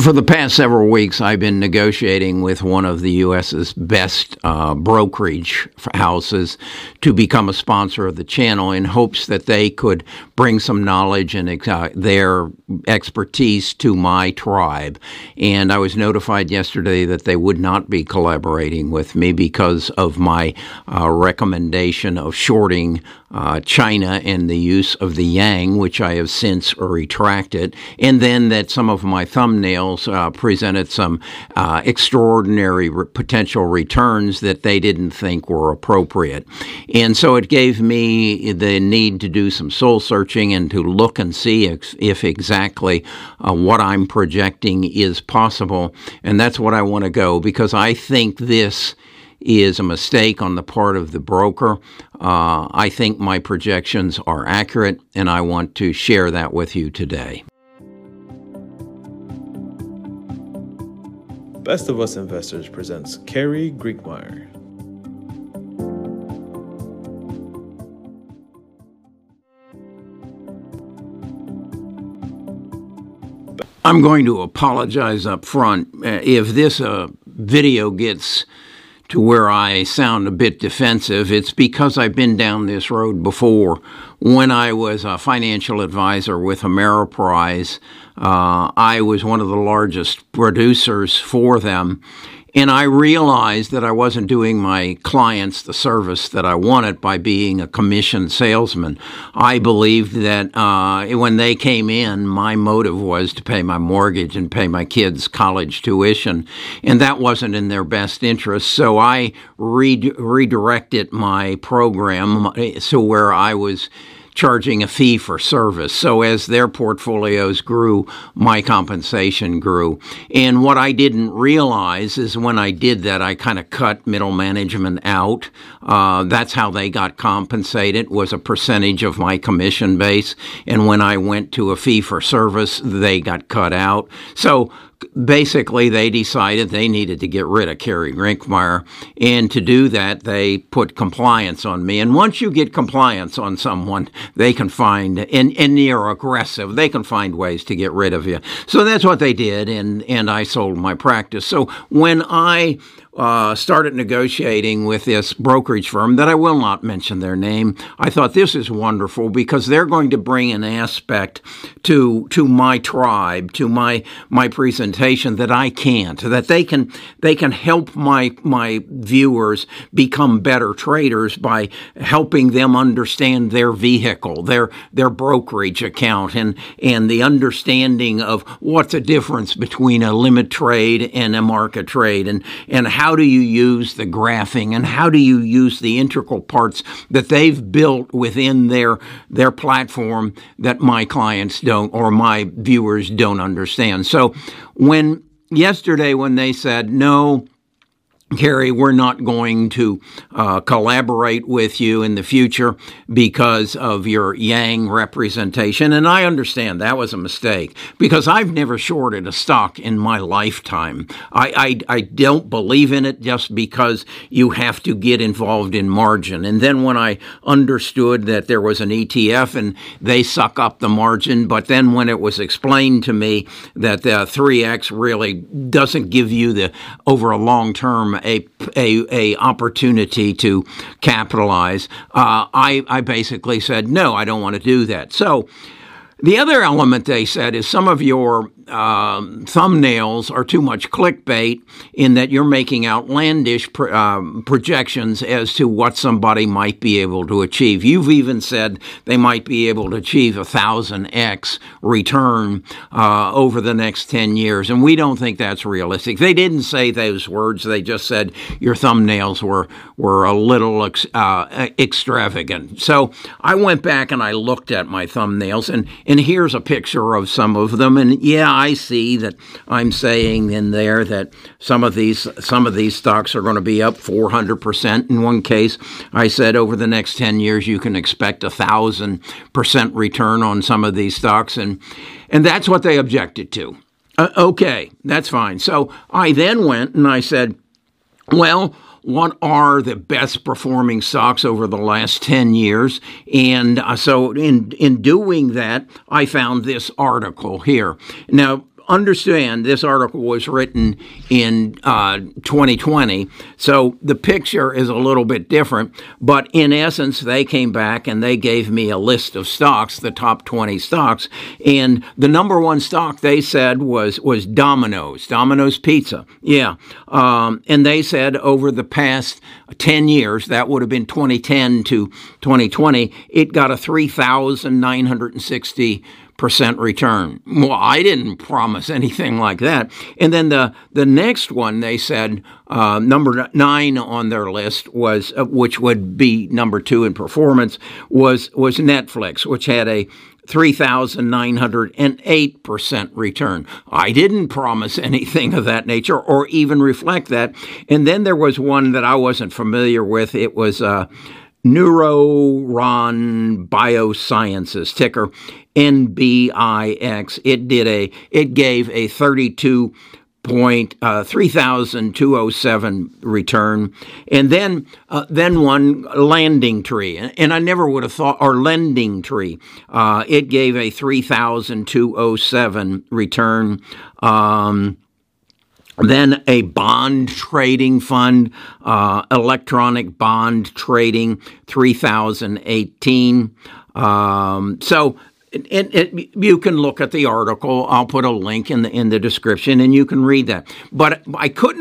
For the past several weeks, I've been negotiating with one of the U.S.'s best uh, brokerage houses to become a sponsor of the channel in hopes that they could bring some knowledge and uh, their expertise to my tribe. And I was notified yesterday that they would not be collaborating with me because of my uh, recommendation of shorting uh, China and the use of the yang, which I have since retracted, and then that some of my thumbnails uh, presented some uh, extraordinary re- potential returns that they didn't think were appropriate. And so it gave me the need to do some soul searching and to look and see if, if exactly uh, what I'm projecting is possible. And that's what I want to go because I think this is a mistake on the part of the broker. Uh, I think my projections are accurate, and I want to share that with you today. Best of Us Investors presents Kerry Grinkmeyer. I'm going to apologize up front uh, if this uh, video gets to where I sound a bit defensive, it's because I've been down this road before. When I was a financial advisor with Ameriprise, uh, I was one of the largest producers for them. And I realized that I wasn't doing my clients the service that I wanted by being a commissioned salesman. I believed that uh, when they came in, my motive was to pay my mortgage and pay my kids' college tuition, and that wasn't in their best interest. So I re- redirected my program so where I was charging a fee for service. So as their portfolios grew, my compensation grew. And what I didn't realize is when I did that, I kind of cut middle management out. Uh, that's how they got compensated was a percentage of my commission base. And when I went to a fee for service, they got cut out. So basically they decided they needed to get rid of Kerry Grinkmeyer. And to do that, they put compliance on me. And once you get compliance on someone, they can find, and, and you're aggressive, they can find ways to get rid of you. So that's what they did. And, and I sold my practice. So when I uh, started negotiating with this brokerage firm that I will not mention their name. I thought this is wonderful because they're going to bring an aspect to to my tribe, to my my presentation that I can't. That they can they can help my my viewers become better traders by helping them understand their vehicle, their their brokerage account, and and the understanding of what's the difference between a limit trade and a market trade, and and how how do you use the graphing and how do you use the integral parts that they've built within their their platform that my clients don't or my viewers don't understand. So when yesterday when they said no Kerry, we're not going to uh, collaborate with you in the future because of your Yang representation. And I understand that was a mistake because I've never shorted a stock in my lifetime. I, I, I don't believe in it just because you have to get involved in margin. And then when I understood that there was an ETF and they suck up the margin, but then when it was explained to me that the 3X really doesn't give you the over a long term a a, a opportunity to capitalize, uh, I I basically said no, I don't want to do that. So. The other element they said is some of your um, thumbnails are too much clickbait in that you're making outlandish um, projections as to what somebody might be able to achieve. You've even said they might be able to achieve a thousand x return uh, over the next ten years, and we don't think that's realistic. They didn't say those words; they just said your thumbnails were were a little ex- uh, extravagant. So I went back and I looked at my thumbnails, and and here's a picture of some of them, and yeah. I see that I'm saying in there that some of these some of these stocks are going to be up 400% in one case. I said over the next 10 years you can expect a thousand percent return on some of these stocks, and and that's what they objected to. Uh, okay, that's fine. So I then went and I said, well what are the best performing stocks over the last 10 years. And uh, so, in, in doing that, I found this article here. Now, understand this article was written in uh, 2020, so the picture is a little bit different. But in essence, they came back and they gave me a list of stocks, the top 20 stocks, and the number one stock they said was was Domino's, Domino's Pizza. Yeah, um, and they said over the past 10 years, that would have been 2010 to 2020, it got a 3,960 percent return. Well, I didn't promise anything like that. And then the the next one they said uh, number nine on their list was uh, which would be number two in performance was was Netflix, which had a 3,908% return. I didn't promise anything of that nature or even reflect that. And then there was one that I wasn't familiar with. It was uh, Neurocrine Biosciences, ticker NBIX. It did a, it gave a 32 point uh, 3207 return. And then uh, then one landing tree. And, I never would have thought or LendingTree. Uh, it gave a 3207 return. Um, then a bond trading fund, uh, electronic bond trading, 3018. Um, so it, it, you can look at the article. I'll put a link in the in the description, and you can read that. But I couldn't